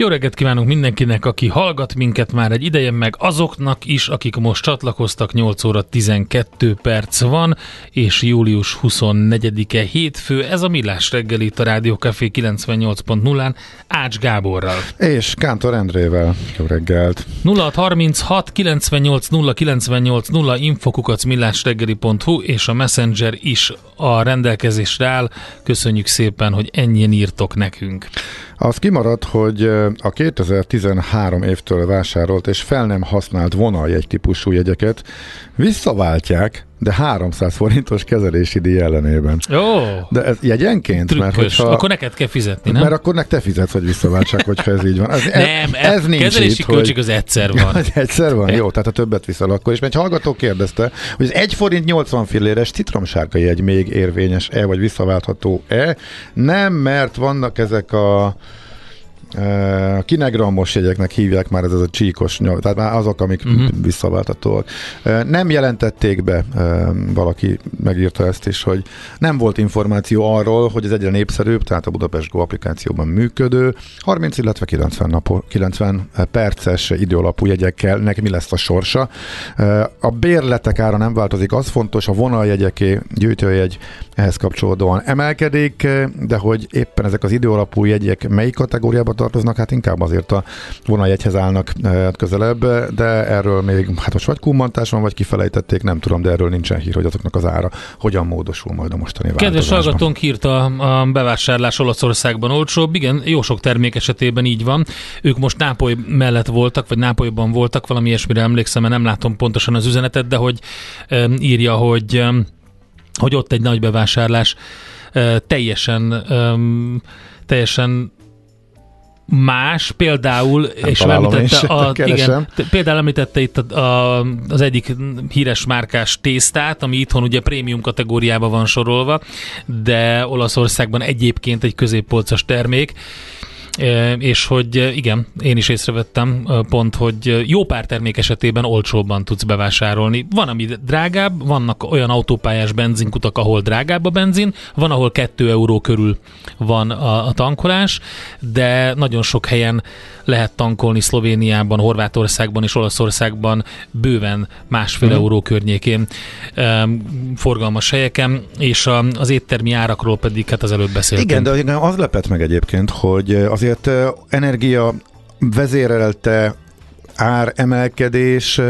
Jó reggelt kívánunk mindenkinek, aki hallgat minket már egy ideje, meg azoknak is, akik most csatlakoztak, 8 óra 12 perc van, és július 24-e hétfő, ez a Millás reggel itt a Rádió Café 98.0-án Ács Gáborral. És Kántor Endrével. Jó reggelt. 0636 98 0 98 0 infokukac millásreggeli.hu és a Messenger is a rendelkezésre áll. Köszönjük szépen, hogy ennyien írtok nekünk. Az kimaradt, hogy a 2013 évtől vásárolt és fel nem használt vonaljegy típusú jegyeket visszaváltják, de 300 forintos kezelési díj ellenében. Jó. De ez jegyenként? Trükkös. Mert hogyha, akkor neked kell fizetni, nem? Mert akkor nek te fizetsz, hogy visszaváltsák, hogyha ez így van. Ez, nem, ez, ez nincs kezelési itt, költség hogy... az egyszer van. Ja, egyszer van? Jó, tehát a többet viszel akkor is. Mert egy hallgató kérdezte, hogy az 1 forint 80 filléres citromsárga jegy még érvényes-e, vagy visszaváltható-e? Nem, mert vannak ezek a Uh, kinegramos jegyeknek hívják már ez, ez a csíkos nyelv, tehát már azok, amik uh-huh. visszaváltatóak. Nem jelentették be, valaki megírta ezt is, hogy nem volt információ arról, hogy ez egyre népszerűbb, tehát a Budapest Go applikációban működő, 30, illetve 90, napo, 90 perces időalapú jegyekkel, neki mi lesz a sorsa. A bérletek ára nem változik, az fontos, a vonaljegyeké, gyűjtőjegy ehhez kapcsolódóan emelkedik, de hogy éppen ezek az időalapú jegyek melyik kategóriába tartoznak, hát inkább azért a vonaljegyhez állnak eh, közelebb, de erről még, hát most vagy kummantás van, vagy kifelejtették, nem tudom, de erről nincsen hír, hogy azoknak az ára hogyan módosul majd a mostani Kedves hallgatónk írta a bevásárlás Olaszországban olcsóbb, igen, jó sok termék esetében így van. Ők most Nápoly mellett voltak, vagy Nápolyban voltak, valami ilyesmire emlékszem, mert nem látom pontosan az üzenetet, de hogy um, írja, hogy um, hogy ott egy nagy bevásárlás uh, teljesen um, teljesen más, például, Nem és említette, a, igen, például említette itt a, a, az egyik híres márkás tésztát, ami itthon ugye prémium kategóriába van sorolva, de Olaszországban egyébként egy középpolcas termék, és hogy igen, én is észrevettem pont, hogy jó pár termék esetében olcsóbban tudsz bevásárolni. Van, ami drágább, vannak olyan autópályás benzinkutak, ahol drágább a benzin, van, ahol 2 euró körül van a, a tankolás, de nagyon sok helyen lehet tankolni Szlovéniában, Horvátországban és Olaszországban bőven másfél uh-huh. euró környékén um, forgalmas helyeken, és a, az éttermi árakról pedig hát az előbb beszéltünk. Igen, de az lepett meg egyébként, hogy azért energia vezérelte ár emelkedés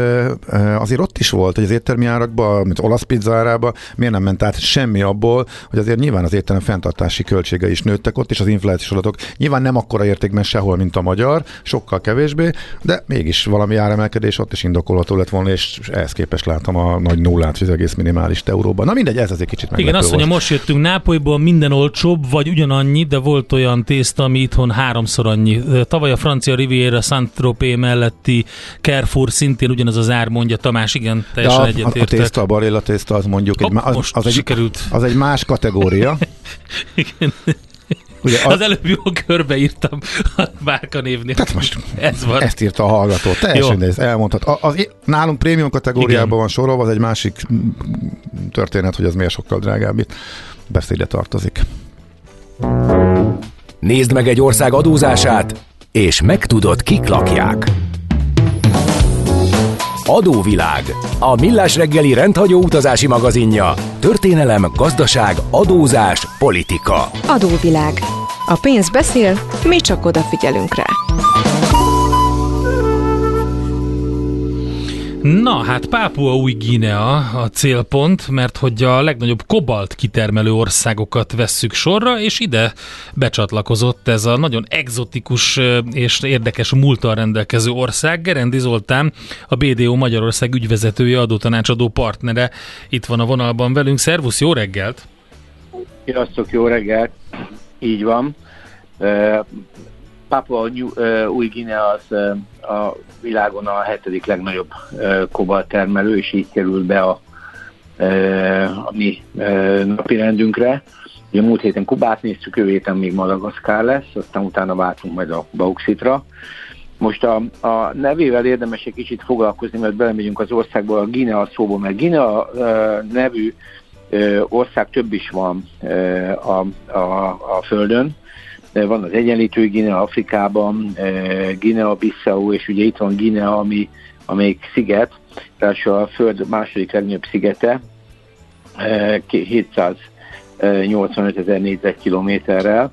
azért ott is volt, hogy az éttermi árakban, mint olasz pizzárába, miért nem ment át semmi abból, hogy azért nyilván az étterem fenntartási költsége is nőttek ott, és az inflációs adatok nyilván nem akkora értékben sehol, mint a magyar, sokkal kevésbé, de mégis valami áremelkedés ott is indokolható lett volna, és ehhez képest látom a nagy nullát, az egész minimális euróban. Na mindegy, ez azért kicsit Igen, azt mondja, most jöttünk Nápolyból, minden olcsóbb, vagy ugyanannyi, de volt olyan tészta, ami itthon háromszor annyi. Tavaly a francia Riviera Saint-Tropez melletti Carrefour szintén ugyanaz az ár, mondja Tamás, igen, teljesen egyetértek. A, a tészta, a baréla tészta, az mondjuk egy, az, most az, egy, sikerült. az egy más kategória. igen. Ugye az, az előbb jól körbeírtam a márkanévnél. Tehát most ez van. Ezt írta a hallgató. Teljesen néz, elmondhat. Az, az, nálunk prémium kategóriában Igen. van sorolva, az egy másik történet, hogy az miért sokkal drágább itt. Beszédre tartozik. Nézd meg egy ország adózását, és megtudod, kik lakják. Adóvilág. A millás reggeli rendhagyó utazási magazinja. Történelem, gazdaság, adózás, politika. Adóvilág. A pénz beszél, mi csak odafigyelünk rá. Na, hát Pápua új Guinea a célpont, mert hogy a legnagyobb kobalt kitermelő országokat vesszük sorra, és ide becsatlakozott ez a nagyon egzotikus és érdekes múltal rendelkező ország. Gerendi Zoltán, a BDO Magyarország ügyvezetője, adótanácsadó partnere itt van a vonalban velünk. Szervusz, jó reggelt! Sziasztok, jó reggelt! Így van. Papua új Guinea az a világon a hetedik legnagyobb kobalt termelő, és így kerül be a, a mi napi rendünkre. Ugye múlt héten Kubát néztük, jövő héten még Madagaszkár lesz, aztán utána váltunk majd a bauxitra. Most a, a nevével érdemes egy kicsit foglalkozni, mert belemegyünk az országból a Guinea szóba, mert Guinea nevű ország több is van a, a, a Földön. Van az egyenlítő Guinea Afrikában, Guinea-Bissau, és ugye itt van Guinea, ami, amelyik sziget, tehát a Föld második legnagyobb szigete, 785 ezer négyzetkilométerrel.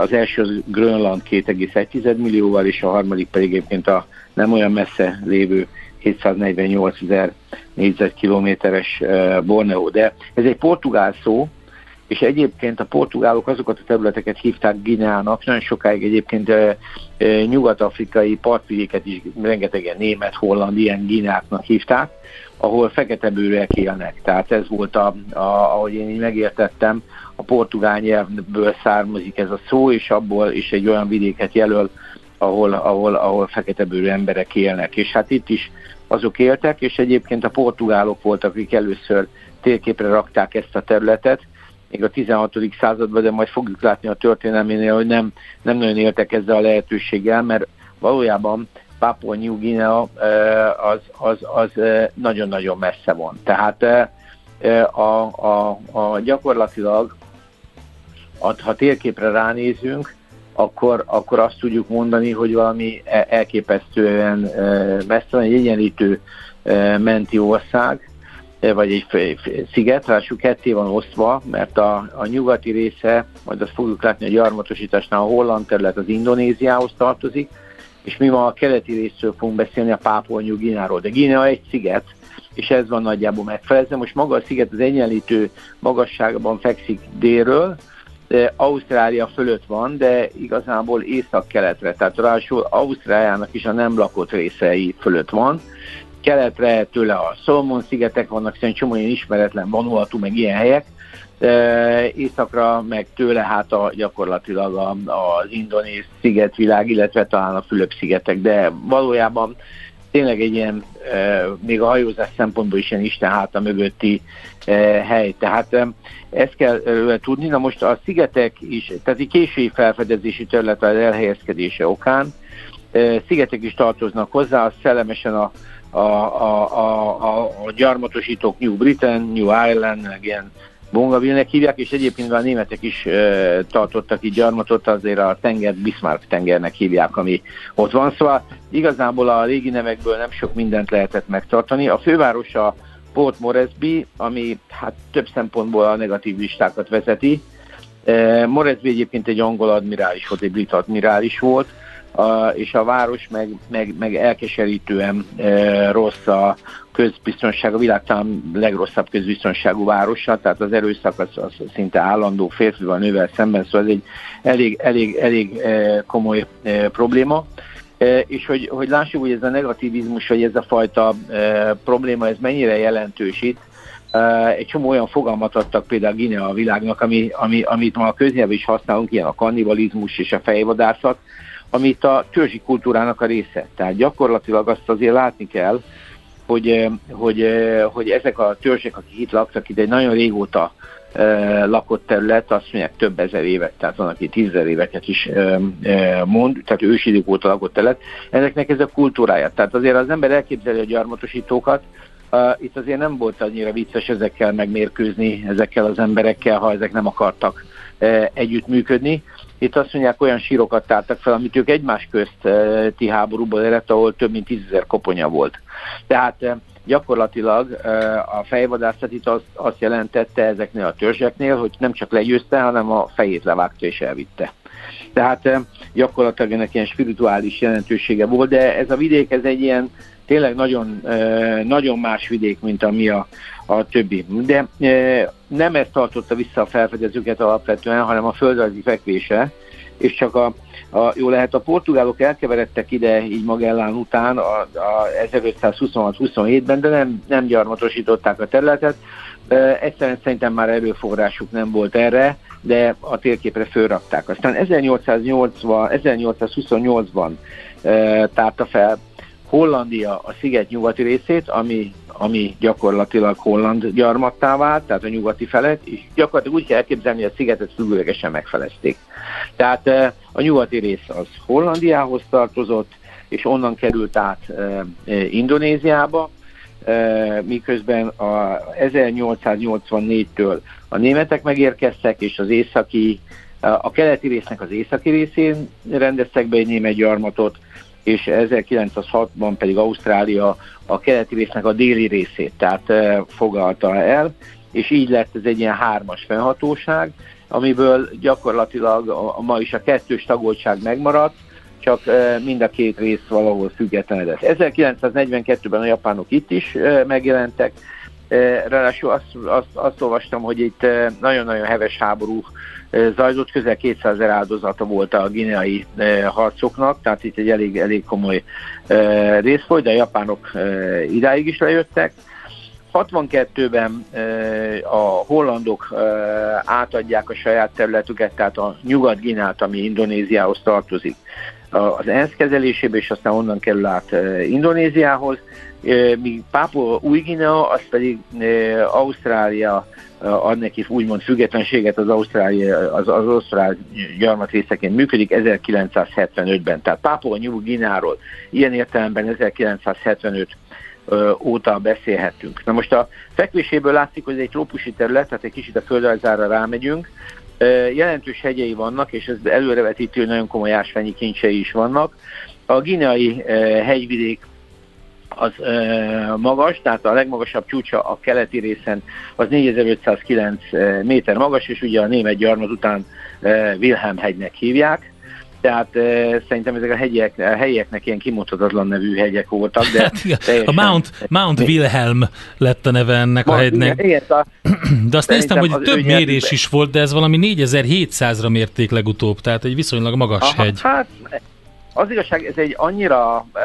Az első az Grönland 2,1 millióval, és a harmadik pedig egyébként a nem olyan messze lévő 748 ezer négyzetkilométeres Borneo. De ez egy portugál szó, és egyébként a portugálok azokat a területeket hívták Gineának, nagyon sokáig egyébként e, e, nyugat-afrikai partvidéket is rengetegen német, holland, ilyen Gineáknak hívták, ahol fekete bőrűek élnek. Tehát ez volt, a, a, ahogy én így megértettem, a portugál nyelvből származik ez a szó, és abból is egy olyan vidéket jelöl, ahol, ahol, ahol fekete bőrű emberek élnek. És hát itt is azok éltek, és egyébként a portugálok voltak, akik először térképre rakták ezt a területet, még a 16. században, de majd fogjuk látni a történelménél, hogy nem, nem nagyon éltek ezzel a lehetőséggel, mert valójában Papua New Guinea az, az, az nagyon-nagyon messze van. Tehát a, a, a gyakorlatilag, ha térképre ránézünk, akkor, akkor azt tudjuk mondani, hogy valami e, elképesztően messze van, egy egyenlítő menti ország, vagy egy sziget, ráadásul ketté van osztva, mert a, a nyugati része, majd azt fogjuk látni a gyarmatosításnál, a holland terület az Indonéziához tartozik, és mi ma a keleti részről fogunk beszélni a Pápua New Guinea-ról. De Guinea egy sziget, és ez van nagyjából megfelelve. Most maga a sziget az egyenlítő magasságban fekszik délről, Ausztrália fölött van, de igazából észak-keletre, tehát ráadásul Ausztráliának is a nem lakott részei fölött van, keletre tőle a Solomon-szigetek vannak, szerintem csomó ilyen ismeretlen Vanuatu, meg ilyen helyek, északra meg tőle hát a, gyakorlatilag a, az indonéz szigetvilág, illetve talán a Fülöp-szigetek, de valójában tényleg egy ilyen, még a hajózás szempontból is ilyen Isten háta mögötti hely. Tehát ezt kell tudni. Na most a szigetek is, tehát egy késői felfedezési terület az elhelyezkedése okán, szigetek is tartoznak hozzá, szellemesen a a, a, a, a, a gyarmatosítók New Britain, New Ireland, meg ilyen Bongavilnek hívják, és egyébként a németek is e, tartottak itt gyarmatot, azért a tenger Bismarck tengernek hívják, ami ott van. Szóval igazából a régi nevekből nem sok mindent lehetett megtartani. A fővárosa Port Moresby, ami hát több szempontból a negatív listákat vezeti. E, Moresby egyébként egy angol admirális volt, egy brit admirális volt, a, és a város meg, meg, meg elkeserítően e, rossz a közbiztonság, a világ talán legrosszabb közbiztonságú városa, tehát az erőszak az, az szinte állandó férfival, nővel szemben, szóval ez egy elég, elég, elég e, komoly e, probléma. E, és hogy, hogy lássuk, hogy ez a negativizmus, vagy ez a fajta e, probléma, ez mennyire jelentős itt, egy csomó olyan fogalmat adtak például Guinea a világnak, ami, ami, amit ma a köznyelv is használunk, ilyen a kannibalizmus és a fejvadászat, amit a törzsi kultúrának a része. Tehát gyakorlatilag azt azért látni kell, hogy, eh, hogy, eh, hogy ezek a törzsek, akik itt laktak, itt egy nagyon régóta eh, lakott terület, azt mondják több ezer évet, tehát van, aki tízezer éveket is mond, tehát ősidők óta lakott terület. Ezeknek ez a kultúrája. Tehát azért az ember elképzeli a gyarmatosítókat, itt azért nem volt annyira vicces ezekkel megmérkőzni, ezekkel az emberekkel, ha ezek nem akartak uh, együttműködni. Itt azt mondják, olyan sírokat tártak fel, amit ők egymás közt e, ti háborúból eredt, ahol több mint tízezer koponya volt. Tehát e, gyakorlatilag e, a fejvadászat itt azt, azt jelentette ezeknél a törzseknél, hogy nem csak legyőzte, hanem a fejét levágta és elvitte. Tehát gyakorlatilag ennek ilyen spirituális jelentősége volt, de ez a vidék, ez egy ilyen tényleg nagyon, nagyon más vidék, mint ami a, a többi. De nem ezt tartotta vissza a felfedezőket alapvetően, hanem a földrajzi fekvése, és csak a, a, jó lehet, a portugálok elkeveredtek ide így Magellán után a, a 1526-27-ben, de nem, nem gyarmatosították a területet. Egyszerűen szerintem már erőforrásuk nem volt erre, de a térképre fölrakták. Aztán 1880, 1828-ban tárta fel Hollandia a sziget nyugati részét, ami, ami gyakorlatilag holland gyarmattá vált, tehát a nyugati felet, és gyakorlatilag úgy kell elképzelni, hogy a szigetet függőlegesen megfelezték. Tehát a nyugati rész az Hollandiához tartozott, és onnan került át e, e, Indonéziába, miközben a 1884-től a németek megérkeztek, és az északi, a keleti résznek az északi részén rendeztek be egy német gyarmatot, és 1906-ban pedig Ausztrália a keleti résznek a déli részét, tehát fogalta el, és így lett ez egy ilyen hármas fennhatóság, amiből gyakorlatilag a, a ma is a kettős tagoltság megmaradt, csak mind a két rész valahol függetlenedett. 1942-ben a japánok itt is megjelentek, ráadásul azt, azt, azt olvastam, hogy itt nagyon-nagyon heves háború zajlott, közel 200 ezer áldozata volt a gineai harcoknak, tehát itt egy elég, elég komoly rész volt, de a japánok idáig is lejöttek. 62-ben a hollandok átadják a saját területüket, tehát a Nyugat-Ginát, ami Indonéziához tartozik, az ENSZ kezelésébe, és aztán onnan kerül át Indonéziához, míg Pápua új Guinea, az pedig Ausztrália ad neki úgymond függetlenséget az Ausztrália, az, az Ausztrál gyarmat részeként működik 1975-ben. Tehát Pápua New Guineáról ilyen értelemben 1975 óta beszélhetünk. Na most a fekvéséből látszik, hogy ez egy trópusi terület, tehát egy kicsit a földrajzára rámegyünk. Jelentős hegyei vannak, és ez előrevetítő, nagyon komoly ásványi kincsei is vannak. A gineai hegyvidék az e, magas, tehát a legmagasabb csúcsa a keleti részen az 4509 méter magas, és ugye a német gyarmat után e, Wilhelm hegynek hívják. Tehát e, szerintem ezek a hegyek, a helyieknek ilyen kimondhatatlan nevű hegyek voltak. De hát, teljesen, a Mount, Mount Wilhelm lett a neve ennek Mount, a hegynek. Igen, a, de azt néztem, hogy több mérés is volt, de ez valami 4700-ra mérték legutóbb, tehát egy viszonylag magas Aha, hegy. Hát az igazság, ez egy annyira uh,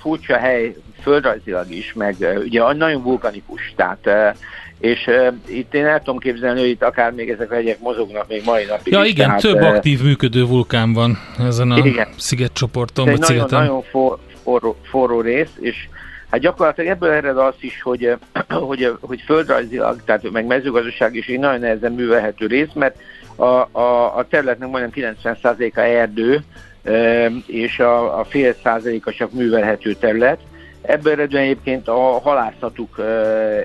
furcsa hely földrajzilag is, meg uh, ugye nagyon vulkanikus, tehát uh, és uh, itt én el tudom képzelni, hogy itt akár még ezek a hegyek mozognak még mai napig Ja is, igen, tehát, több uh, aktív működő vulkán van ezen a igen. szigetcsoporton, vagy nagyon, szigeten. nagyon for, forró, forró rész, és Hát gyakorlatilag ebből ered az is, hogy, hogy, hogy földrajzilag, tehát meg mezőgazdaság is egy nagyon nehezen művelhető rész, mert a, a, a területnek majdnem 90%-a erdő, és a, a fél százaléka csak művelhető terület. Ebből eredően egyébként a halászatuk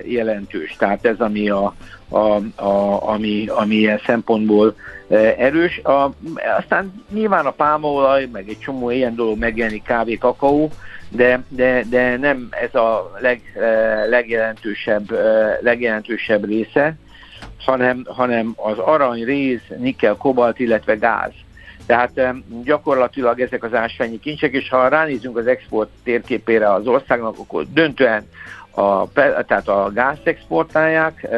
jelentős, tehát ez ami, a, a, a, ami, ami ilyen szempontból erős. A, aztán nyilván a pálmaolaj, meg egy csomó ilyen dolog megjelenik, kávé, kakaó, de, de, de nem ez a leg, legjelentősebb, legjelentősebb része, hanem, hanem az arany, réz, nikkel, kobalt, illetve gáz. Tehát gyakorlatilag ezek az ásványi kincsek, és ha ránézünk az export térképére az országnak, akkor döntően a, tehát a gázt exportálják,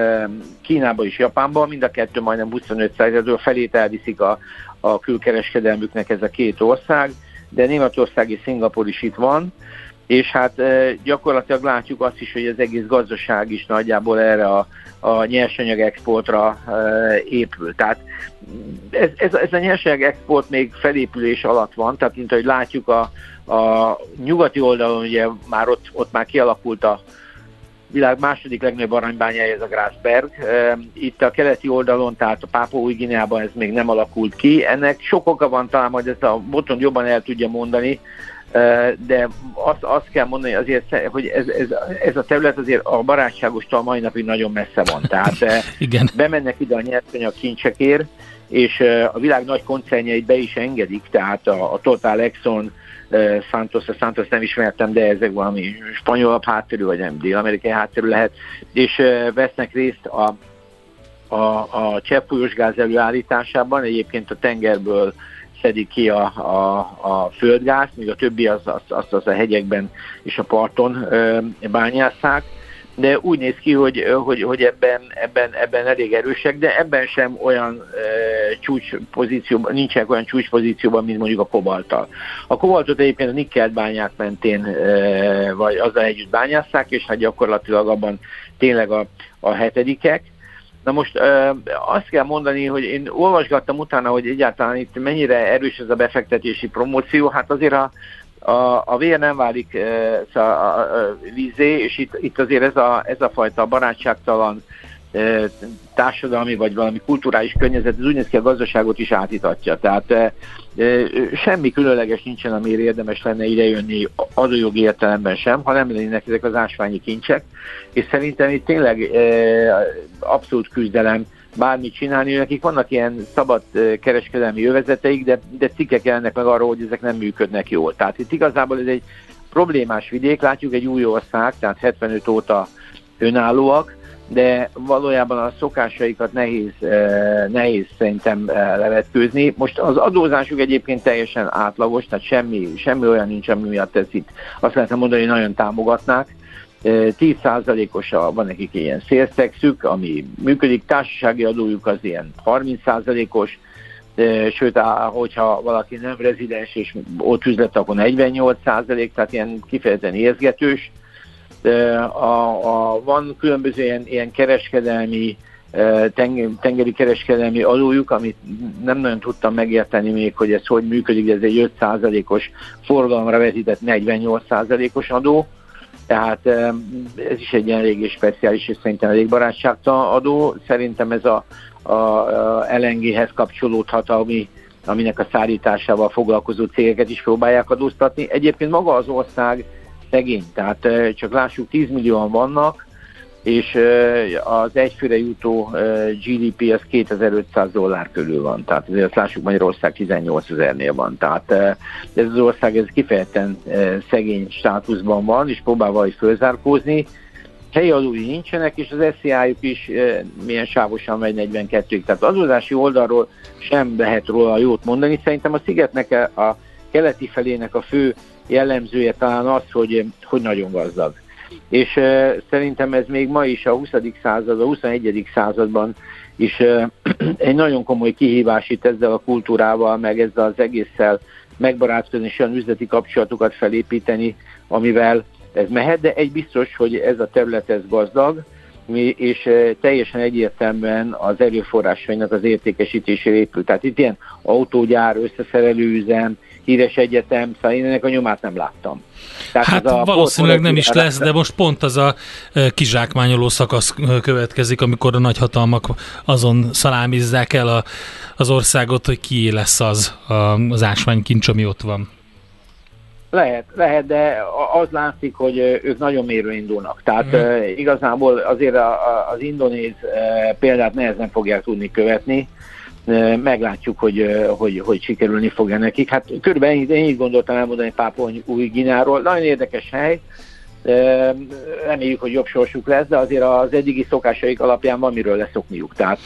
Kínába és Japánba, mind a kettő majdnem 25%-ról felét elviszik a, a külkereskedelmüknek ez a két ország, de Németország és Szingapur is itt van, és hát gyakorlatilag látjuk azt is, hogy az egész gazdaság is nagyjából erre a, a nyersanyag exportra épül. Tehát ez, ez, ez a nyersanyag export még felépülés alatt van, tehát mint ahogy látjuk a, a nyugati oldalon, ugye már ott, ott már kialakult a világ második legnagyobb aranybányája ez a Grasberg. Itt a keleti oldalon, tehát a Pápa új ez még nem alakult ki. Ennek sok oka van talán, hogy ezt a boton jobban el tudja mondani, de azt, azt kell mondani azért, hogy ez, ez, ez a terület azért a barátságostól mai napig nagyon messze van. Tehát Igen. bemennek ide a nyersanyag kincsekért, és a világ nagy koncernjeit be is engedik, tehát a, a Total Exxon, Santos, a Santos nem ismertem, de ezek valami spanyolabb hátterű, vagy nem dél-amerikai hátterű lehet, és vesznek részt a, a, a cseppfolyós gáz előállításában, egyébként a tengerből szedik ki a, a, a földgáz, míg a többi az, az, az, a hegyekben és a parton ö, bányásszák, de úgy néz ki, hogy, hogy, hogy ebben, ebben, ebben elég erősek, de ebben sem olyan e, csúcspozícióban, nincsenek olyan csúcspozícióban, mint mondjuk a kobalttal. A kobaltot egyébként a nikkelt bányák mentén e, vagy azzal együtt bányásszák, és hát gyakorlatilag abban tényleg a, a hetedikek. Na most azt kell mondani, hogy én olvasgattam utána, hogy egyáltalán itt mennyire erős ez a befektetési promóció, hát azért a, a, a vér nem válik e, a, a, a vízé, és itt, itt azért ez a, ez a fajta barátságtalan társadalmi vagy valami kulturális környezet, ez úgy néz ki a gazdaságot is átítatja. Tehát semmi különleges nincsen, amire érdemes lenne idejönni adójogi értelemben sem, ha nem lennének ezek az ásványi kincsek. És szerintem itt tényleg abszolút küzdelem bármit csinálni, nekik vannak ilyen szabad kereskedelmi övezeteik, de, de cikkek jelennek meg arról, hogy ezek nem működnek jól. Tehát itt igazából ez egy problémás vidék, látjuk egy új ország, tehát 75 óta önállóak, de valójában a szokásaikat nehéz, nehéz szerintem levetkőzni. Most az adózásuk egyébként teljesen átlagos, tehát semmi, semmi olyan nincs, ami miatt ezt itt azt lehetne mondani, hogy nagyon támogatnák 10%-os a, van nekik ilyen szélszexük, ami működik, társasági adójuk az ilyen 30%-os, sőt, hogyha valaki nem rezidens és ott üzlet, akkor 48 tehát ilyen kifejezetten érzgetős. A, a, van különböző ilyen, ilyen kereskedelmi, tengeri kereskedelmi adójuk, amit nem nagyon tudtam megérteni még, hogy ez hogy működik, ez egy 5%-os forgalomra vetített 48%-os adó tehát ez is egy ilyen régi speciális, és szerintem elég barátságta adó. Szerintem ez a, a, a LNG-hez kapcsolódhat, ami, aminek a szállításával foglalkozó cégeket is próbálják adóztatni. Egyébként maga az ország szegény, tehát csak lássuk 10 millióan vannak, és az egyfőre jutó GDP az 2500 dollár körül van, tehát azért azt lássuk Magyarország 18 ezernél van, tehát ez az ország ez kifejezetten szegény státuszban van, és próbál valahogy fölzárkózni, helyi adói nincsenek, és az SZIA-juk is milyen sávosan megy 42-ig, tehát az adózási oldalról sem lehet róla jót mondani, szerintem a szigetnek a keleti felének a fő jellemzője talán az, hogy, hogy nagyon gazdag és uh, szerintem ez még ma is a 20. század, a 21. században is uh, egy nagyon komoly kihívás itt ezzel a kultúrával, meg ezzel az egésszel megbarátkozni és olyan üzleti kapcsolatokat felépíteni, amivel ez mehet, de egy biztos, hogy ez a terület ez gazdag, és teljesen egyértelműen az erőforrásainak az értékesítésére épül. Tehát itt ilyen autógyár, összeszerelőüzem, híres egyetem, szóval én ennek a nyomát nem láttam. Tehát hát a valószínűleg nem is lesz, de most pont az a kizsákmányoló szakasz következik, amikor a nagyhatalmak azon szalámizzák el a, az országot, hogy ki lesz az az ásványkincs, ami ott van. Lehet, lehet, de az látszik, hogy ők nagyon mérő indulnak. Tehát mm. igazából azért az indonéz példát nehezen fogják tudni követni, meglátjuk, hogy, hogy, hogy sikerülni fog-e nekik. Hát körülbelül én így gondoltam elmondani Pápua új Gináról. Nagyon érdekes hely, reméljük, hogy jobb sorsuk lesz, de azért az eddigi szokásaik alapján van miről leszokniuk. Tehát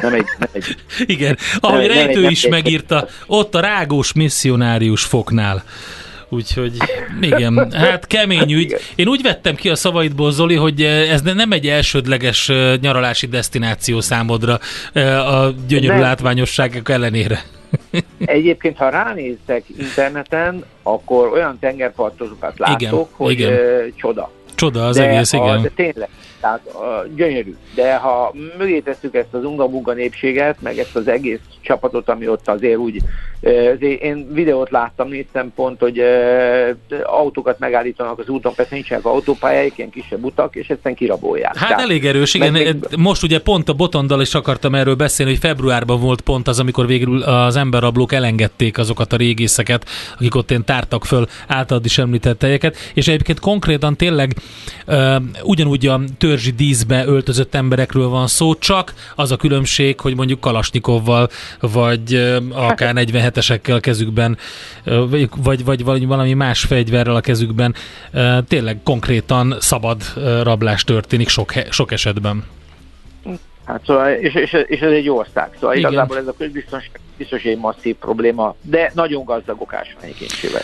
nem egy... Nem egy Igen, ahogy Rejtő is megírta, ott a rágós misszionárius foknál. Úgyhogy igen, hát kemény ügy. Én úgy vettem ki a szavaidból, Zoli, hogy ez nem egy elsődleges nyaralási destináció számodra a gyönyörű nem. látványosságok ellenére. Egyébként, ha ránéztek interneten, akkor olyan tengerpartozokat látok, igen, hogy igen. csoda. Csoda az de egész, igen. A, de tényleg, tehát a, gyönyörű. De ha mögé tesszük ezt az unga népséget, meg ezt az egész csapatot, ami ott azért úgy, azért én videót láttam, néztem pont, hogy autókat megállítanak az úton, persze nincsenek autópályáik, ilyen kisebb utak, és egyszerűen kirabolják. Hát Tehát, elég erős, igen. Még... Most ugye pont a Botondal is akartam erről beszélni, hogy februárban volt pont az, amikor végül az emberrablók elengedték azokat a régészeket, akik ott én tártak föl általad is említett helyeket, és egyébként konkrétan tényleg uh, ugyanúgy a törzsi díszbe öltözött emberekről van szó, csak az a különbség, hogy mondjuk Kalasnyikovval vagy akár 47-esekkel a kezükben, vagy, vagy valami más fegyverrel a kezükben tényleg konkrétan szabad rablás történik sok, sok esetben. Hát szóval, és, és, és ez egy ország, szóval Igen. igazából ez a közbiztonság biztos egy masszív probléma, de nagyon gazdagok ásványi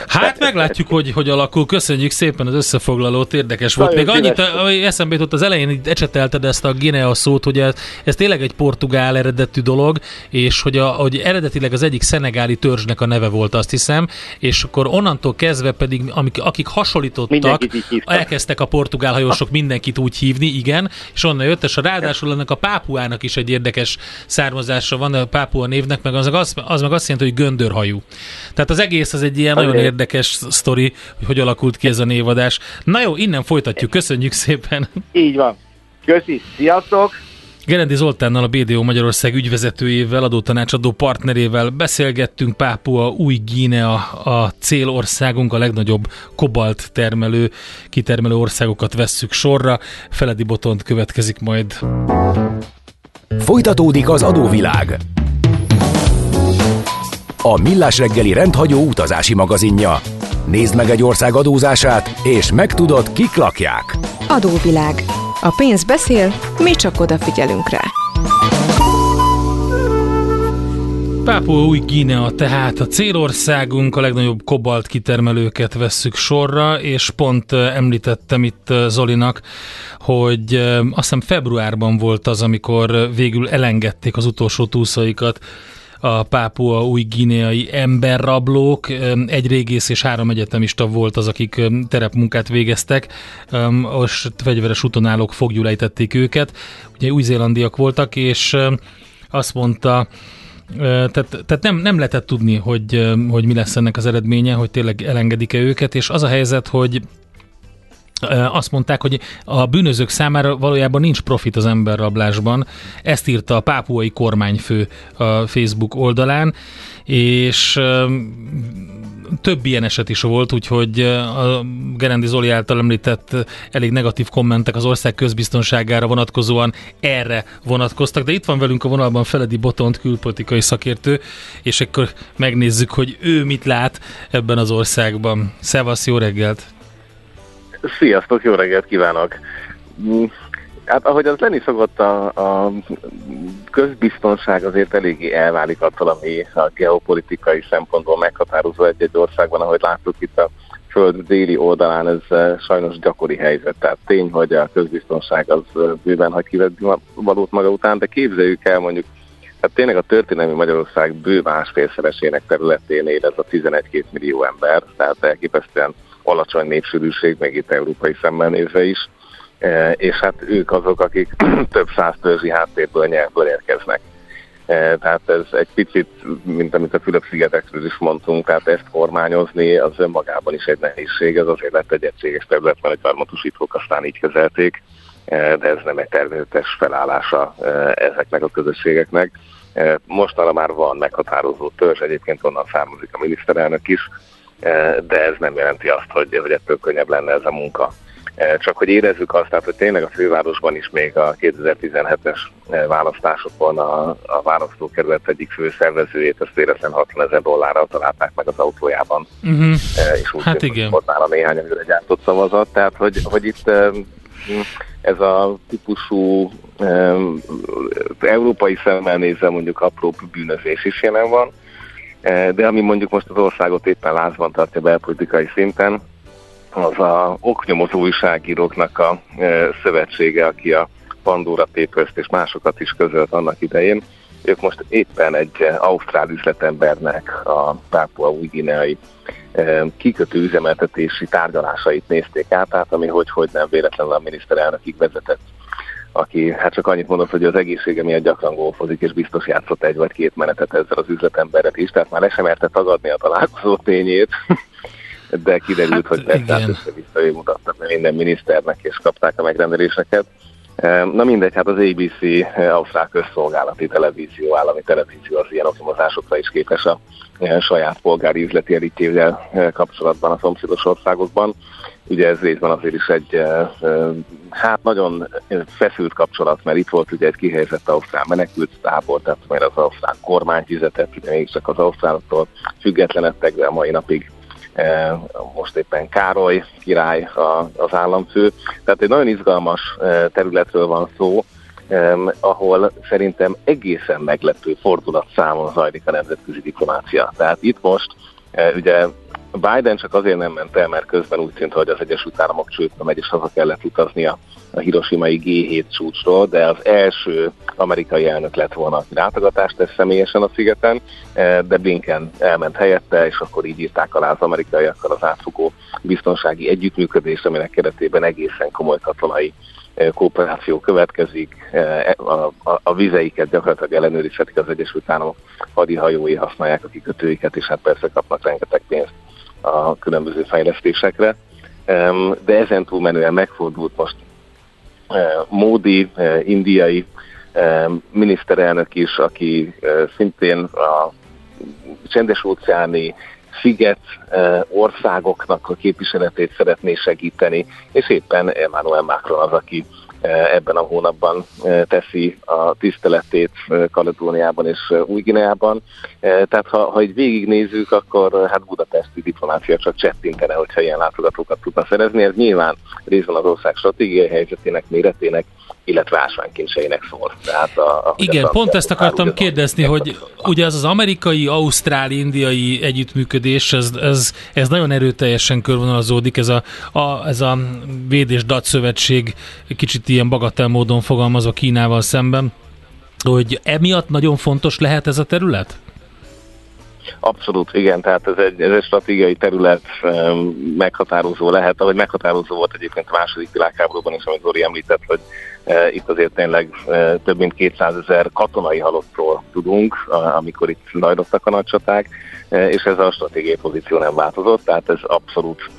Hát meglátjuk, hogy hogy alakul. Köszönjük szépen az összefoglalót, érdekes volt. Még annyit, eszembe jutott az elején, ecsetelted ezt a Guinea szót, hogy ez, ez tényleg egy portugál eredetű dolog, és hogy, a, hogy eredetileg az egyik szenegáli törzsnek a neve volt, azt hiszem, és akkor onnantól kezdve pedig, amik, akik hasonlítottak, elkezdtek a portugál hajósok mindenkit úgy hívni, igen, és onnan jött, és a ráadásul ennek a pápuának is egy érdekes származása van, a pápua névnek, meg az, az, az meg azt jelenti, hogy göndörhajú. Tehát az egész az egy ilyen Azért. nagyon érdekes sztori, hogy hogy alakult ki ez a névadás. Na jó, innen folytatjuk, köszönjük szépen. Így van. Köszi, sziasztok! Gerendi Zoltánnal, a BDO Magyarország ügyvezetőjével, adótanácsadó partnerével beszélgettünk. Pápua, új Gínea a célországunk, a legnagyobb kobalt termelő, kitermelő országokat vesszük sorra. Feledi Botont következik majd. Folytatódik az adóvilág. A Millás reggeli rendhagyó utazási magazinja. Nézd meg egy ország adózását, és megtudod, kik lakják. Adóvilág a pénz beszél, mi csak odafigyelünk rá. Pápua új Guinea, tehát a célországunk, a legnagyobb kobalt kitermelőket vesszük sorra, és pont említettem itt Zolinak, hogy azt hiszem februárban volt az, amikor végül elengedték az utolsó túszaikat a pápua új gineai emberrablók. Egy régész és három egyetemista volt az, akik terepmunkát végeztek. Most fegyveres utonállók fogjulejtették őket. Ugye új-zélandiak voltak, és azt mondta, tehát, tehát nem, nem lehetett tudni, hogy, hogy mi lesz ennek az eredménye, hogy tényleg elengedik-e őket, és az a helyzet, hogy azt mondták, hogy a bűnözők számára valójában nincs profit az emberrablásban. Ezt írta a pápuai kormányfő a Facebook oldalán, és több ilyen eset is volt, úgyhogy a Gerendi Zoli által említett elég negatív kommentek az ország közbiztonságára vonatkozóan erre vonatkoztak, de itt van velünk a vonalban Feledi Botont, külpolitikai szakértő, és akkor megnézzük, hogy ő mit lát ebben az országban. Szevasz, jó reggelt! Sziasztok, jó reggelt kívánok! Mm, hát ahogy az lenni szokott, a, a közbiztonság azért eléggé elválik attól, ami a geopolitikai szempontból meghatározó egy-egy országban, ahogy láttuk itt a föld déli oldalán, ez eh, sajnos gyakori helyzet. Tehát tény, hogy a közbiztonság az eh, bőven hagy kivett valót maga után, de képzeljük el mondjuk Hát tényleg a történelmi Magyarország bő másfélszeresének területén él ez a 11-2 millió ember, tehát elképesztően alacsony népsűrűség, meg itt európai szemmel nézve is, e, és hát ők azok, akik több száz törzsi háttérből, nyelvből érkeznek. E, tehát ez egy picit, mint amit a Fülöp-szigetekről is mondtunk, tehát ezt kormányozni az önmagában is egy nehézség, ez azért lett egy egységes terület, mert egy gyarmatosítók aztán így kezelték, e, de ez nem egy természetes felállása ezeknek a közösségeknek. Mostanra már van meghatározó törzs, egyébként onnan származik a miniszterelnök is, de ez nem jelenti azt, hogy, hogy ettől könnyebb lenne ez a munka. E, csak hogy érezzük azt, tehát, hogy tényleg a fővárosban is még a 2017-es e, választásokon a, a választókerület egyik fő szervezőjét, ezt érezzen 60 ezer dollárral találták meg az autójában. Uh-huh. És úgy hát igen. Ott nála néhány amire gyártott szavazat, tehát hogy, hogy itt ez a típusú európai szemmel nézve mondjuk apró bűnözés is jelen van, de ami mondjuk most az országot éppen lázban tartja belpolitikai szinten, az a oknyomozó újságíróknak a e, szövetsége, aki a Pandora papers és másokat is közölt annak idején. Ők most éppen egy ausztrál üzletembernek a Pápua új gineai e, kikötő üzemeltetési tárgyalásait nézték át, tehát ami hogy, hogy nem véletlenül a miniszterelnökig vezetett aki hát csak annyit mondott, hogy az egészsége miatt gyakran golfozik, és biztos játszott egy vagy két menetet ezzel az üzletemberrel is, tehát már le sem merte tagadni a találkozó tényét, de kiderült, hát, hogy persze össze-vissza ő mutatta minden miniszternek, és kapták a megrendeléseket. Na mindegy, hát az ABC, Ausztrál Közszolgálati Televízió, állami televízió az ilyen oknyomozásokra is képes a saját polgári üzleti elitjével kapcsolatban a szomszédos országokban. Ugye ez részben azért is egy hát nagyon feszült kapcsolat, mert itt volt ugye egy kihelyezett ausztrál menekült tábor, tehát mert az ausztrál kormány fizetett, ugye mégiscsak az ausztráloktól függetlenedtek, de a mai napig most éppen Károly király az államfő. Tehát egy nagyon izgalmas területről van szó, ahol szerintem egészen meglepő fordulatszámon zajlik a nemzetközi diplomácia. Tehát itt most ugye Biden csak azért nem ment el, mert közben úgy tűnt, hogy az Egyesült Államok csődbe megy, és haza kellett utaznia a Hiroshima-i G7 csúcsról, de az első amerikai elnök lett volna, aki látogatást tesz személyesen a szigeten, eh, de Blinken elment helyette, és akkor így írták alá az amerikaiakkal az átfogó biztonsági együttműködést, aminek keretében egészen komoly katonai kooperáció következik, eh, a, a, a vizeiket gyakorlatilag ellenőrizhetik az Egyesült Államok hadihajói, használják a kikötőiket, és hát persze kapnak rengeteg pénzt a különböző fejlesztésekre. De ezen túlmenően megfordult most Módi, indiai miniszterelnök is, aki szintén a csendes óceáni sziget országoknak a képviseletét szeretné segíteni, és éppen Emmanuel Macron az, aki ebben a hónapban teszi a tiszteletét Kaledóniában és Új-Gineában. Tehát ha, ha így végignézzük, akkor hát budapesti diplomácia csak csettintene, hogyha ilyen látogatókat tudna szerezni. Ez nyilván részben az ország stratégiai helyzetének, méretének, illetve ásványkincseinek szól. Tehát a, a, Igen, a pont ezt akartam kérdezni, hogy ugye az az amerikai, ausztrál, indiai együttműködés, ez, ez, ez nagyon erőteljesen körvonalazódik, ez a, a, ez a Véd és Dat Szövetség kicsit ilyen bagatel módon fogalmazva Kínával szemben, hogy emiatt nagyon fontos lehet ez a terület? Abszolút, igen, tehát ez egy, ez egy stratégiai terület meghatározó lehet, ahogy meghatározó volt egyébként a második világháborúban is, amit Zori említett, hogy itt azért tényleg e, több mint 200 ezer katonai halottról tudunk, amikor itt zajlottak a nagy e, és ez a stratégiai pozíció nem változott, tehát ez abszolút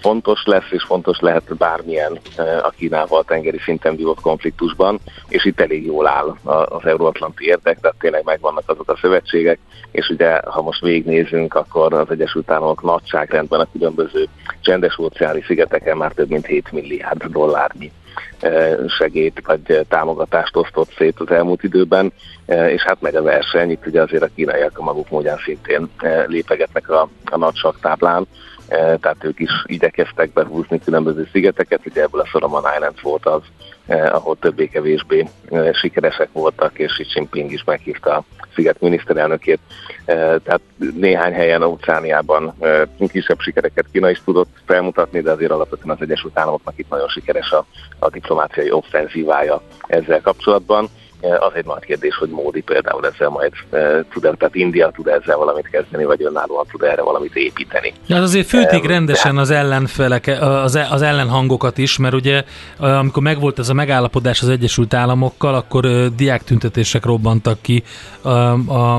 fontos lesz, és fontos lehet bármilyen a Kínával tengeri szinten vívott konfliktusban, és itt elég jól áll az euróatlanti érdek, tehát tényleg megvannak azok a szövetségek, és ugye, ha most végignézünk, akkor az Egyesült Államok nagyságrendben a különböző csendes óceáni szigeteken már több mint 7 milliárd dollárnyi segét vagy támogatást osztott szét az elmúlt időben, és hát megy a verseny, itt ugye azért a kínaiak a maguk módján szintén lépegetnek a, a nagy táblán, E, tehát ők is igyekeztek behúzni különböző szigeteket, ugye ebből a Solomon Island volt az, e, ahol többé-kevésbé e, sikeresek voltak, és Xi Jinping is meghívta a sziget miniszterelnökét. Tehát néhány helyen Óceániában kisebb sikereket Kína is tudott felmutatni, de azért alapvetően az Egyesült Államoknak itt nagyon sikeres a, a diplomáciai offenzívája ezzel kapcsolatban. Az egy nagy kérdés, hogy Módi például ezzel majd tud tehát India tud ezzel valamit kezdeni, vagy önállóan tud erre valamit építeni. Ja, hát azért fülték rendesen az ellenfelek, az, e- az ellenhangokat is, mert ugye amikor megvolt ez a megállapodás az Egyesült Államokkal, akkor diák tüntetések robbantak ki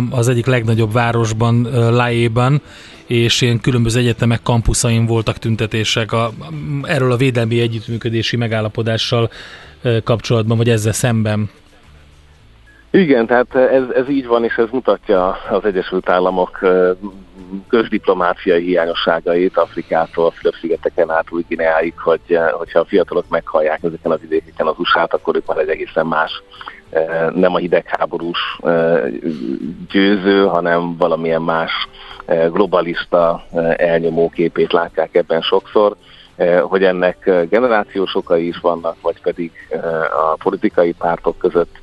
az egyik legnagyobb városban, Laéban, és ilyen különböző egyetemek kampuszain voltak tüntetések a, erről a védelmi együttműködési megállapodással kapcsolatban, vagy ezzel szemben. Igen, tehát ez, ez így van, és ez mutatja az Egyesült Államok közdiplomáciai hiányosságait Afrikától, Fülöp-szigeteken át új Gineáig, hogy, hogyha a fiatalok meghallják ezeken az vidékeken az usa akkor ők már egy egészen más nem a hidegháborús győző, hanem valamilyen más globalista elnyomó képét látják ebben sokszor hogy ennek generációs okai is vannak, vagy pedig a politikai pártok között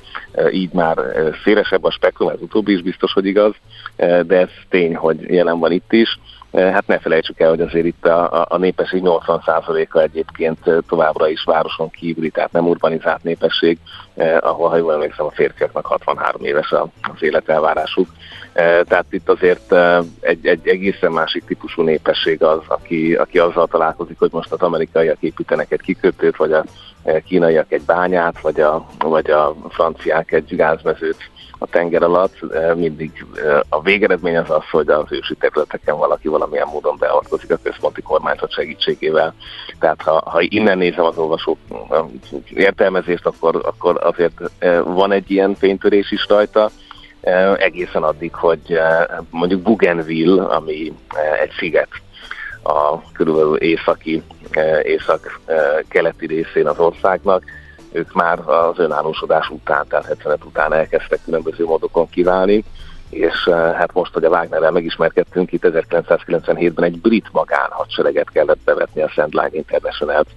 így már szélesebb a spektrum, ez utóbbi is biztos, hogy igaz, de ez tény, hogy jelen van itt is. Hát ne felejtsük el, hogy azért itt a, a népesség 80%-a egyébként továbbra is városon kívüli, tehát nem urbanizált népesség, ahol, ha jól emlékszem, a férfiaknak 63 éves az életelvárásuk. Tehát itt azért egy, egy egészen másik típusú népesség az, aki, aki azzal találkozik, hogy most az amerikaiak építenek egy kikötőt, vagy a kínaiak egy bányát, vagy a, vagy a franciák egy gázmezőt a tenger alatt. Mindig a végeredmény az az, hogy az ősi területeken valaki valamilyen módon beavatkozik a központi kormányzat segítségével. Tehát ha, ha innen nézem az olvasó értelmezést, akkor, akkor azért van egy ilyen fénytörés is rajta, egészen addig, hogy mondjuk Bougainville, ami egy sziget a körülbelül északi, észak-keleti részén az országnak, ők már az önállósodás után, tehát 75 után elkezdtek különböző módokon kiválni, és hát most, hogy a Wagnerrel megismerkedtünk, itt 1997-ben egy brit magánhadsereget kellett bevetni a Line International-t,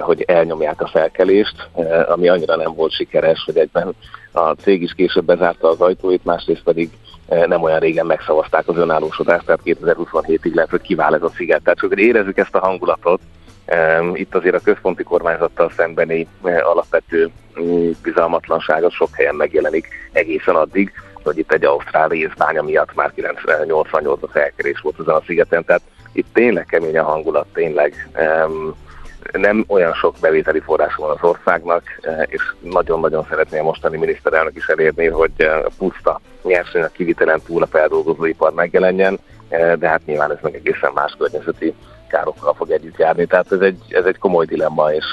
hogy elnyomják a felkelést, ami annyira nem volt sikeres, hogy egyben a cég is később bezárta az ajtóit, másrészt pedig nem olyan régen megszavazták az önállósodást, tehát 2027-ig lehet, hogy kivál ez a sziget. Tehát csak érezzük ezt a hangulatot, itt azért a központi kormányzattal szembeni alapvető mm, bizalmatlanság az sok helyen megjelenik egészen addig, hogy itt egy ausztrál részbánya miatt már 1988-ban felkerés volt ezen a szigeten, tehát itt tényleg kemény a hangulat, tényleg nem olyan sok bevételi forrás van az országnak, és nagyon-nagyon szeretné a mostani miniszterelnök is elérni, hogy a puszta nyersanyag kivitelen túl a feldolgozóipar megjelenjen, de hát nyilván ez meg egészen más környezeti károkkal fog együtt járni. Tehát ez egy, ez egy komoly dilemma, és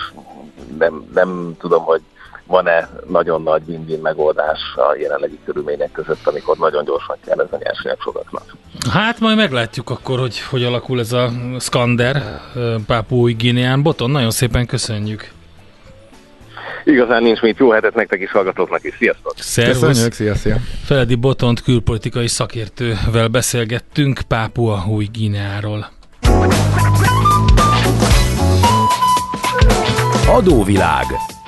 nem, nem tudom, hogy van-e nagyon nagy win-win megoldás a jelenlegi körülmények között, amikor nagyon gyorsan kell ez a nyersanyag sokaknak. Hát majd meglátjuk akkor, hogy hogy alakul ez a Skander Pápúi Guineán. Boton, nagyon szépen köszönjük. Igazán nincs mit. Jó hetet nektek is, hallgatóknak is. Sziasztok! Szervusz! Köszönjük, szia, szia. Feledi Botont külpolitikai szakértővel beszélgettünk Pápua új Gineáról. Adóvilág.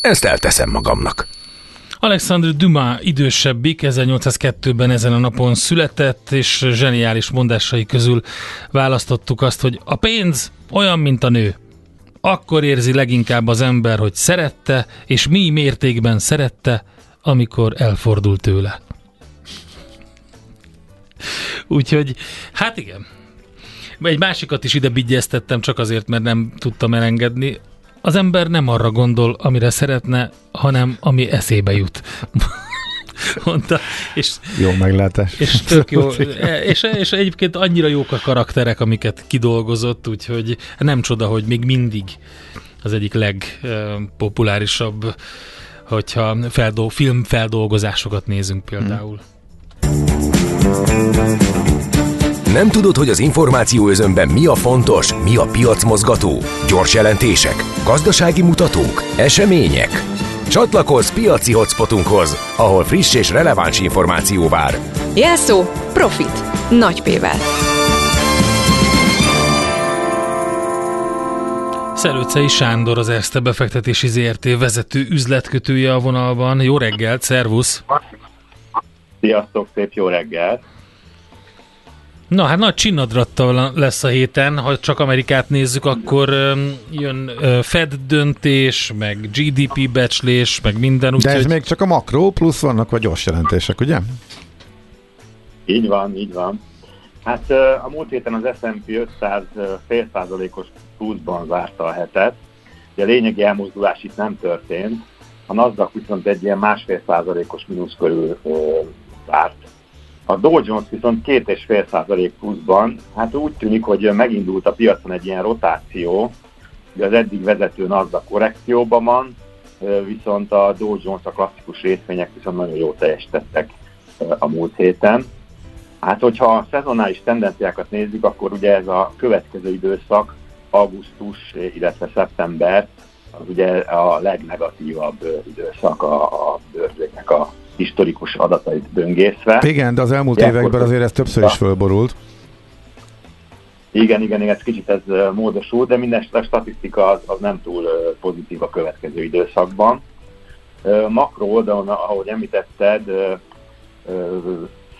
Ezt elteszem magamnak. Alexandre Dumas idősebbik, 1802-ben ezen a napon született, és zseniális mondásai közül választottuk azt, hogy a pénz olyan, mint a nő. Akkor érzi leginkább az ember, hogy szerette, és mi mértékben szerette, amikor elfordul tőle. Úgyhogy, hát igen. Egy másikat is ide bigyeztettem csak azért, mert nem tudtam elengedni. Az ember nem arra gondol, amire szeretne, hanem ami eszébe jut. mondta. És, jó meglátás. És tök jó. és, és egyébként annyira jók a karakterek, amiket kidolgozott, úgyhogy nem csoda, hogy még mindig az egyik legpopulárisabb, hogyha feldol, filmfeldolgozásokat nézünk például. Nem tudod, hogy az információ özönben mi a fontos, mi a piacmozgató? Gyors jelentések, gazdasági mutatók, események? Csatlakozz piaci hotspotunkhoz, ahol friss és releváns információ vár. Jelszó Profit. Nagy P-vel. Szelőcei Sándor az Erste befektetési ZRT vezető üzletkötője a vonalban. Jó reggelt, szervusz! Sziasztok, szép jó reggelt! Na hát nagy csinadrattal lesz a héten, ha csak Amerikát nézzük, akkor jön Fed döntés, meg GDP becslés, meg minden. Úgy, De ez hogy... még csak a makró, plusz vannak vagy gyors jelentések, ugye? Így van, így van. Hát a múlt héten az S&P 500 fél százalékos pluszban zárta a hetet. Ugye a lényegi elmozdulás itt nem történt. A NASDAQ viszont egy ilyen másfél százalékos mínusz körül zárt a Dow Jones viszont két és fél százalék pluszban, hát úgy tűnik, hogy megindult a piacon egy ilyen rotáció, hogy az eddig vezető NASDAQ korrekcióban van, viszont a Dow Jones a klasszikus részvények viszont nagyon jól teljesítettek a múlt héten. Hát, hogyha a szezonális tendenciákat nézzük, akkor ugye ez a következő időszak, augusztus, illetve szeptember, az ugye a legnegatívabb időszak a, a bőrzéknek a historikus adatait böngészve. Igen, de az elmúlt Ilyenkor években azért ez többször is fölborult. Igen, igen, igen, ez kicsit ez módosult, de minden a statisztika az, az nem túl pozitív a következő időszakban. Makro oldalon, ahogy említetted,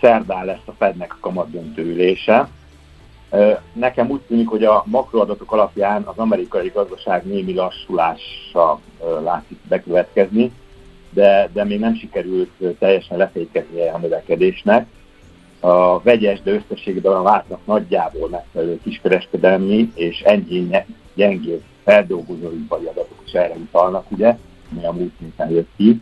szerdán lesz a Fednek a kamatdöntő ülése. Nekem úgy tűnik, hogy a makroadatok alapján az amerikai gazdaság némi lassulása látszik bekövetkezni, de, de még nem sikerült teljesen lefékezni a növekedésnek. A vegyes, de összességében látnak nagyjából megfelelő kiskereskedelmi és ennyi gyengébb feldolgozóipari adatok is erre utalnak, ugye, ami a múlt héten jött ki.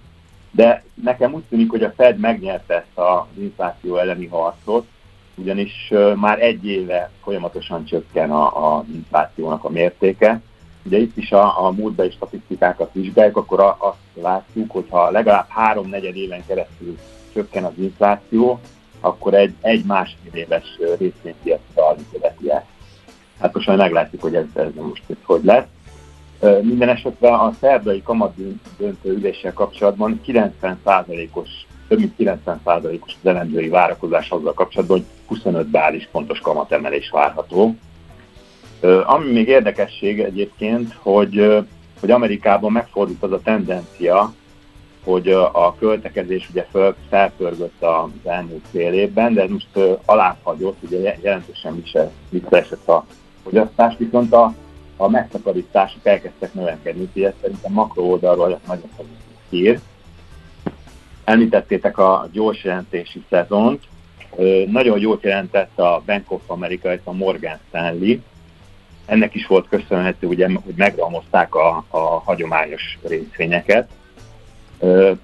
de nekem úgy tűnik, hogy a Fed megnyerte ezt az infláció elleni harcot, ugyanis már egy éve folyamatosan csökken az inflációnak a mértéke. Ugye itt is a, a múltbeli statisztikákat vizsgáljuk, akkor azt látjuk, hogy ha legalább három-negyed éven keresztül csökken az infláció, akkor egy, egy másfél éves részvénypiacra követi ezt. Hát most már meglátjuk, hogy ez, ez most ez hogy lesz. Minden esetre a szerdai kamat döntő üléssel kapcsolatban 90%-os, több mint 90%-os az elemzői várakozás azzal kapcsolatban, hogy 25 bális pontos kamatemelés várható. Ami még érdekesség egyébként, hogy, hogy Amerikában megfordult az a tendencia, hogy a költekezés ugye föl, felpörgött az elmúlt fél évben, de ez most alábbhagyott, ugye jelentősen visszaesett a fogyasztás, viszont a, a megtakarítások elkezdtek növekedni, úgyhogy ez szerintem makro oldalról nagyon pozitív hír. Említettétek a gyors jelentési szezont, nagyon jót jelentett a Bank of America, a Morgan Stanley. Ennek is volt köszönhető, ugye, hogy megramozták a, a hagyományos részvényeket.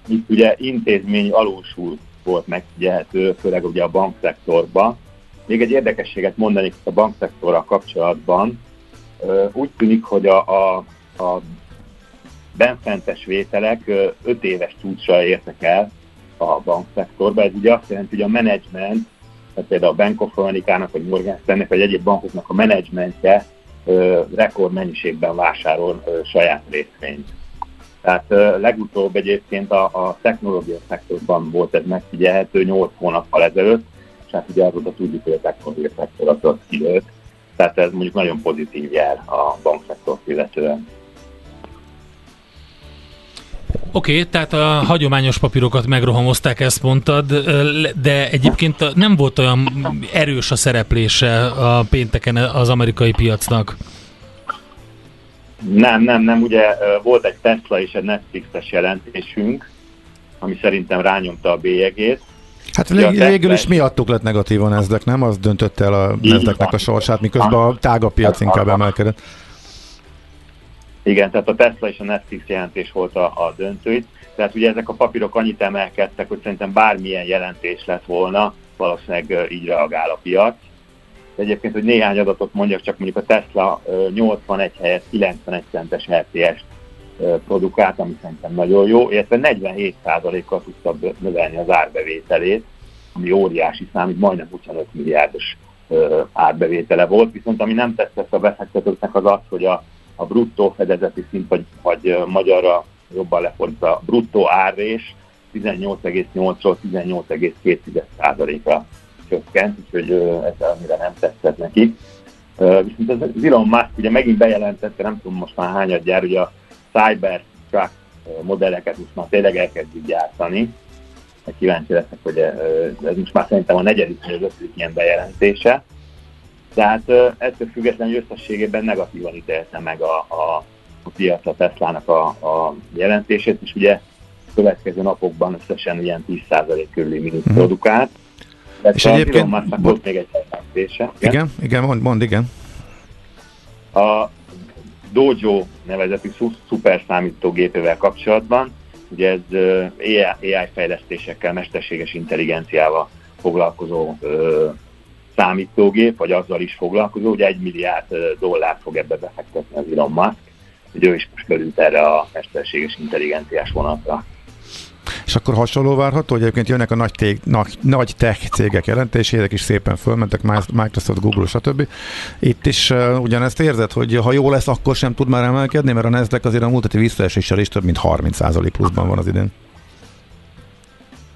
Itt ugye intézmény alulsul volt megfigyelhető, főleg ugye a bankszektorban. Még egy érdekességet mondanék a bankszektorral kapcsolatban. Úgy tűnik, hogy a, a, a benfentes vételek 5 éves csúcsra értek el a bankszektorba. Ez ugye azt jelenti, hogy a menedzsment, tehát például a Bank of America-nak, vagy Morgan Stanley, vagy egyéb bankoknak a menedzsmentje rekordmennyiségben vásárol saját részvényt. Tehát legutóbb egyébként a, a technológia szektorban volt ez megfigyelhető 8 hónappal ezelőtt, és hát ugye azóta tudjuk, hogy a technológia szektor az kijött. Tehát ez mondjuk nagyon pozitív jel a bankszektor illetően. Oké, okay, tehát a hagyományos papírokat megrohamozták, ezt mondtad, de egyébként nem volt olyan erős a szereplése a pénteken az amerikai piacnak. Nem, nem, nem. Ugye volt egy Tesla és egy Netflix-es jelentésünk, ami szerintem rányomta a bélyegét. Hát vég, végül is miattuk lett negatív a nasdaq, nem? Az döntött el a nasdaq a sorsát, miközben a tágabb piac inkább emelkedett. Igen, tehát a Tesla és a Netflix jelentés volt a, a döntőit. Tehát ugye ezek a papírok annyit emelkedtek, hogy szerintem bármilyen jelentés lett volna, valószínűleg így reagál a piac. Egyébként, hogy néhány adatot mondjak, csak mondjuk a Tesla 81 helyett 91 centes RTS produkált, ami szerintem nagyon jó, illetve 47%-kal tudta növelni az árbevételét, ami óriási szám, így majdnem 25 milliárdos árbevétele volt, viszont ami nem tetszett a befektetőknek az az, hogy a, a bruttó fedezeti szint, vagy, vagy magyarra jobban lefordítva, a bruttó árrés 18,8-ról 18,2%-ra csökkent, úgyhogy ez annyira nem tetszett nekik. Viszont az Elon Musk ugye megint bejelentette, nem tudom most már hányad gyár, ugye a Cybertruck modelleket most már tényleg elkezdjük gyártani. Kíváncsi leszek, hogy ez most már szerintem a negyedik vagy az ötödik ilyen bejelentése. Tehát ettől függetlenül összességében negatívan ítélte meg a, a, a piac a Tesla-nak a, a jelentését, és ugye következő napokban összesen ilyen 10% körüli mínusz uh-huh. produkált. És egyébként... Már volt még egy jelentése. Igen, igen, igen mond, mond, igen. A Dojo nevezetű szuper számítógépével kapcsolatban, ugye ez AI, AI fejlesztésekkel, mesterséges intelligenciával foglalkozó ö, számítógép, vagy azzal is foglalkozó, ugye egy milliárd dollár fog ebbe befektetni az Elon Musk, hogy ő is most került erre a mesterséges intelligenciás vonatra. És akkor hasonló várható, hogy egyébként jönnek a nagy, tég, nagy, nagy tech cégek jelentésének is szépen fölmentek, Microsoft, Google, stb. Itt is uh, ugyanezt érzed, hogy ha jó lesz, akkor sem tud már emelkedni, mert a Nasdaq azért a múlt heti visszaeséssel is több mint 30% pluszban van az idén.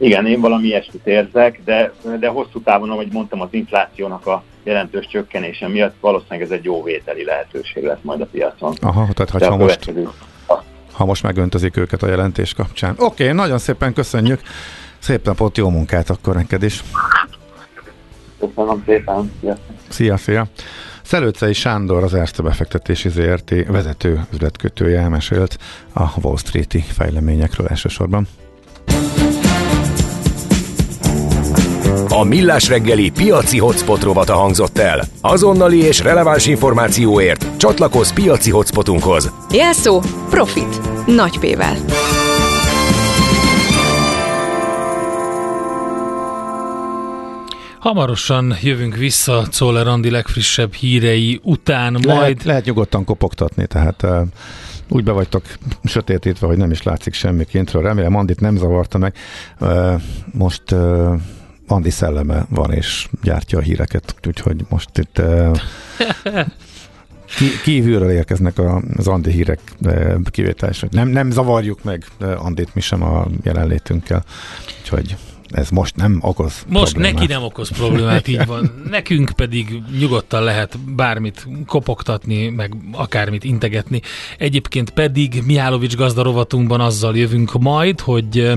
Igen, én valami ilyesmit érzek, de, de hosszú távon, ahogy mondtam, az inflációnak a jelentős csökkenése miatt valószínűleg ez egy jó vételi lehetőség lesz majd a piacon. Aha, tehát ha most... Következő ha most megöntözik őket a jelentés kapcsán. Oké, okay, nagyon szépen köszönjük. Szép napot, jó munkát akkor neked is. Köszönöm szépen. Szia, szia. Szelőcei Sándor, az Erste befektetési ZRT vezető üzletkötője elmesélt a Wall Street-i fejleményekről elsősorban. A Millás reggeli piaci hotspot rovata hangzott el. Azonnali és releváns információért csatlakozz piaci hotspotunkhoz. Jelszó Profit. Nagy P-vel. Hamarosan jövünk vissza Czoller Andi legfrissebb hírei után, majd... Lehet, lehet nyugodtan kopogtatni, tehát uh, úgy be vagytok sötétítve, hogy nem is látszik semmi kintről. Remélem Andit nem zavarta meg. Uh, most uh, Andi szelleme van, és gyártja a híreket, úgyhogy most itt uh, kívülről érkeznek az Andi hírek kivételés. Nem, nem zavarjuk meg Andit mi sem a jelenlétünkkel. Úgyhogy ez most nem okoz Most problémát. neki nem okoz problémát, így van. Nekünk pedig nyugodtan lehet bármit kopogtatni, meg akármit integetni. Egyébként pedig Mihálovics gazdarovatunkban azzal jövünk majd, hogy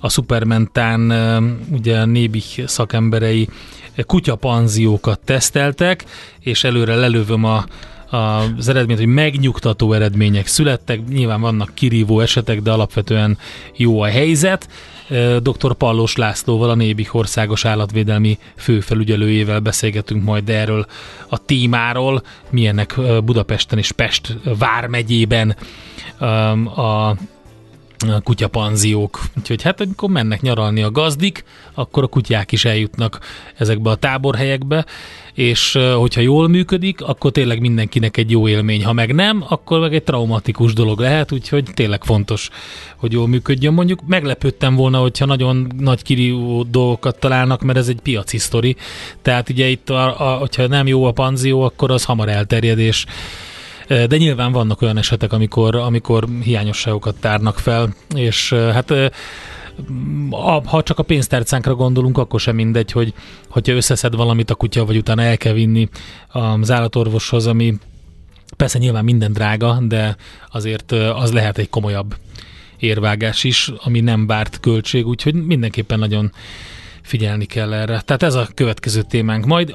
a Supermentán ugye a Nébih szakemberei kutyapanziókat teszteltek, és előre lelövöm a az eredményt, hogy megnyugtató eredmények születtek. Nyilván vannak kirívó esetek, de alapvetően jó a helyzet. Dr. Pallós Lászlóval, a Nébih Országos Állatvédelmi főfelügyelőjével beszélgetünk majd erről a témáról, milyennek Budapesten és Pest vármegyében a kutyapanziók. Úgyhogy hát amikor mennek nyaralni a gazdik, akkor a kutyák is eljutnak ezekbe a táborhelyekbe, és hogyha jól működik, akkor tényleg mindenkinek egy jó élmény. Ha meg nem, akkor meg egy traumatikus dolog lehet, úgyhogy tényleg fontos, hogy jól működjön. Mondjuk meglepődtem volna, hogyha nagyon nagy kirívó dolgokat találnak, mert ez egy piaci sztori. Tehát ugye itt, a, a, hogyha nem jó a panzió, akkor az hamar elterjedés de nyilván vannak olyan esetek, amikor, amikor hiányosságokat tárnak fel, és hát ha csak a pénztárcánkra gondolunk, akkor sem mindegy, hogy hogyha összeszed valamit a kutya, vagy utána el kell vinni az állatorvoshoz, ami persze nyilván minden drága, de azért az lehet egy komolyabb érvágás is, ami nem várt költség, úgyhogy mindenképpen nagyon figyelni kell erre. Tehát ez a következő témánk majd.